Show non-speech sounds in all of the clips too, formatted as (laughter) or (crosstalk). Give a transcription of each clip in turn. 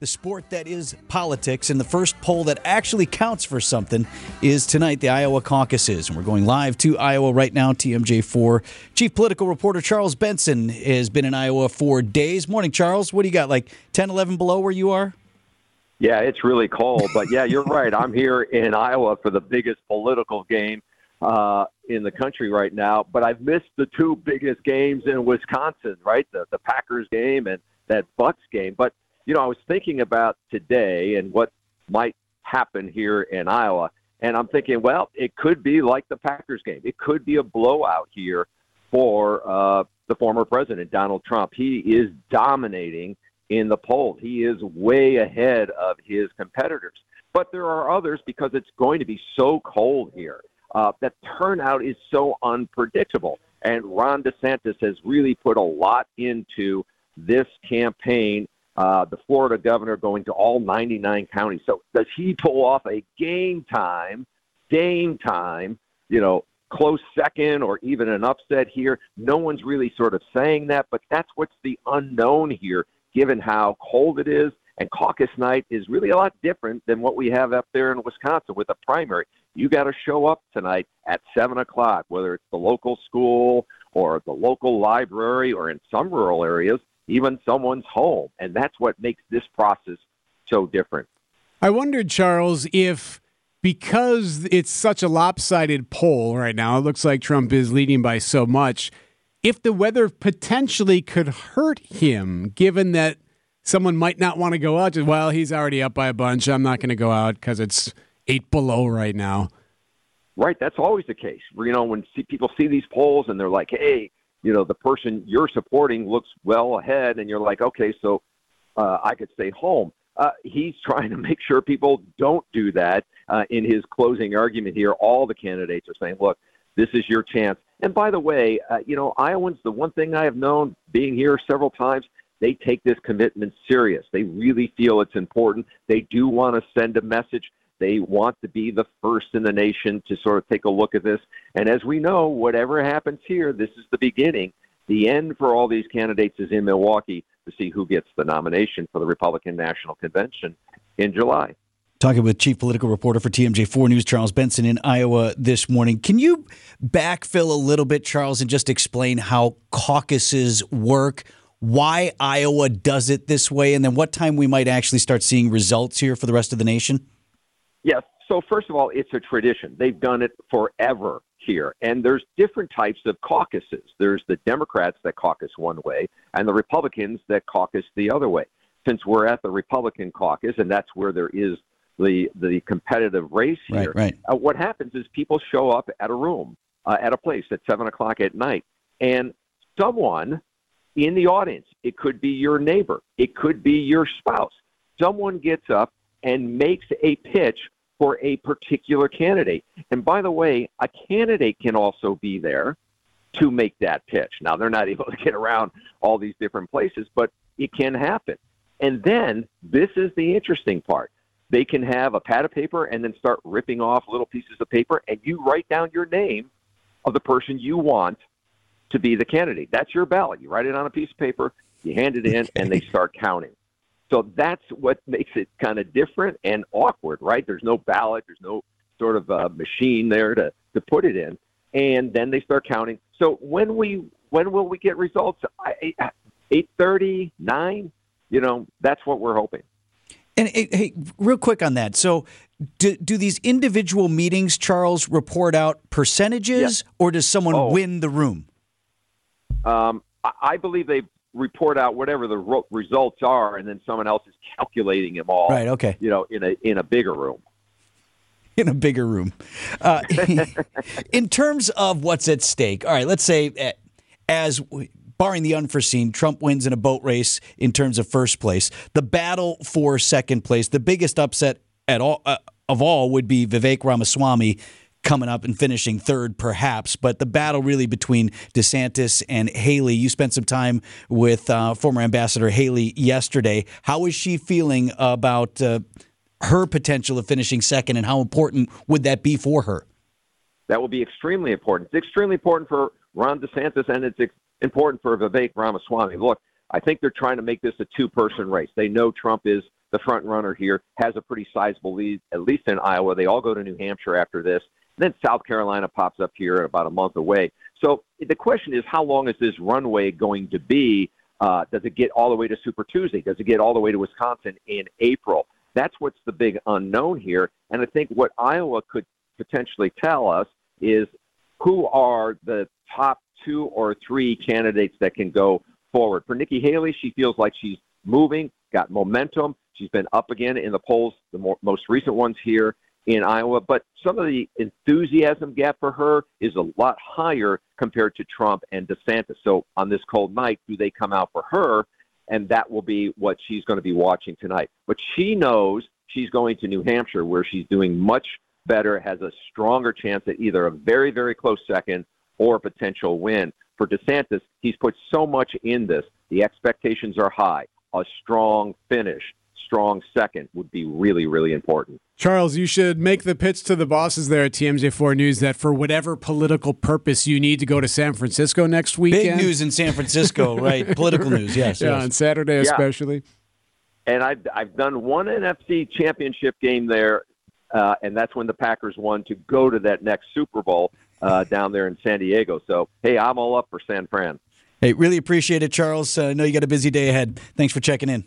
the sport that is politics, and the first poll that actually counts for something is tonight, the Iowa caucuses. And we're going live to Iowa right now, TMJ4. Chief political reporter Charles Benson has been in Iowa for days. Morning, Charles. What do you got, like 10, 11 below where you are? Yeah, it's really cold. But yeah, you're right. I'm here in Iowa for the biggest political game uh, in the country right now. But I've missed the two biggest games in Wisconsin, right? The, the Packers game and that Bucks game. But you know, I was thinking about today and what might happen here in Iowa, and I'm thinking, well, it could be like the Packers game. It could be a blowout here for uh, the former president, Donald Trump. He is dominating in the polls. He is way ahead of his competitors. But there are others because it's going to be so cold here. Uh, that turnout is so unpredictable. And Ron DeSantis has really put a lot into this campaign uh, the Florida governor going to all 99 counties. So does he pull off a game time, game time, you know, close second or even an upset here? No one's really sort of saying that, but that's what's the unknown here, given how cold it is. And caucus night is really a lot different than what we have up there in Wisconsin with a primary. You got to show up tonight at 7 o'clock, whether it's the local school or the local library or in some rural areas even someone's home. And that's what makes this process so different. I wondered, Charles, if because it's such a lopsided poll right now, it looks like Trump is leading by so much, if the weather potentially could hurt him, given that someone might not want to go out, just, well, he's already up by a bunch. I'm not going to go out because it's eight below right now. Right. That's always the case. You know, when people see these polls and they're like, hey, you know the person you're supporting looks well ahead, and you're like, okay, so uh, I could stay home. Uh, he's (laughs) trying to make sure people don't do that. Uh, in his closing argument here, all the candidates are saying, look, this is your chance. And by the way, uh, you know, Iowans, the one thing I have known being here several times, they take this commitment serious. They really feel it's important. They do want to send a message. They want to be the first in the nation to sort of take a look at this. And as we know, whatever happens here, this is the beginning. The end for all these candidates is in Milwaukee to see who gets the nomination for the Republican National Convention in July. Talking with Chief Political Reporter for TMJ4 News, Charles Benson in Iowa this morning. Can you backfill a little bit, Charles, and just explain how caucuses work, why Iowa does it this way, and then what time we might actually start seeing results here for the rest of the nation? Yes. So first of all, it's a tradition. They've done it forever here. And there's different types of caucuses. There's the Democrats that caucus one way and the Republicans that caucus the other way. Since we're at the Republican caucus and that's where there is the the competitive race here, right, right. Uh, what happens is people show up at a room, uh, at a place at seven o'clock at night, and someone in the audience, it could be your neighbor, it could be your spouse, someone gets up and makes a pitch for a particular candidate. And by the way, a candidate can also be there to make that pitch. Now, they're not (laughs) able to get around all these different places, but it can happen. And then this is the interesting part. They can have a pad of paper and then start ripping off little pieces of paper, and you write down your name of the person you want to be the candidate. That's your ballot. You write it on a piece of paper, you hand it in, and they start counting. So that's what makes it kind of different and awkward, right? There's no ballot, there's no sort of uh, machine there to, to put it in, and then they start counting. So when we when will we get results? Eight thirty, nine. You know, that's what we're hoping. And hey, real quick on that. So, do, do these individual meetings, Charles, report out percentages, yeah. or does someone oh. win the room? Um, I believe they report out whatever the ro- results are, and then someone else is calculating them all. Right. Okay. You know, in a in a bigger room. In a bigger room. Uh, (laughs) in terms of what's at stake, all right. Let's say eh, as barring the unforeseen, Trump wins in a boat race in terms of first place. The battle for second place, the biggest upset at all uh, of all, would be Vivek Ramaswamy coming up and finishing third, perhaps. But the battle really between DeSantis and Haley. You spent some time with uh, former Ambassador Haley yesterday. How is she feeling about uh, her potential of finishing second, and how important would that be for her? That will be extremely important. It's extremely important for Ron DeSantis, and it's important for Vivek Ramaswamy. Look, I think they're trying to make this a two-person race. They know Trump is the front runner here, has a pretty sizable lead, at least in Iowa. They all go to New Hampshire after this. Then South Carolina pops up here about a month away. So the question is, how long is this runway going to be? Uh, does it get all the way to Super Tuesday? Does it get all the way to Wisconsin in April? That's what's the big unknown here. And I think what Iowa could potentially tell us is who are the top two or three candidates that can go forward. For Nikki Haley, she feels like she's moving, got momentum. She's been up again in the polls, the more, most recent ones here in Iowa. But some of the enthusiasm gap for her is a lot higher compared to Trump and DeSantis. So on this cold night, do they come out for her? And that will be what she's going to be watching tonight. But she knows she's going to New Hampshire, where she's doing much better, has a stronger chance at either a very, very close second or a potential win. For DeSantis, he's put so much in this. The expectations are high. A strong finish, strong second would be really, really important. Charles, you should make the pitch to the bosses there at TMJ4 News that for whatever political purpose you need to go to San Francisco next weekend. Big news in San Francisco, (laughs) right? Political news, yes. Yeah, yes. on Saturday Yeah. especially. And I've, I've done one NFC championship game there, uh, and that's when the Packers won to go to that next Super Bowl uh, (laughs) down there in San Diego. So, hey, I'm all up for San Fran. Hey, really appreciate it, Charles. Uh, I know you got a busy day ahead. Thanks for checking in.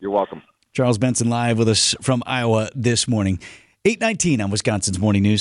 You're welcome. Charles Benson live with us from Iowa this morning. 819 on Wisconsin's Morning News.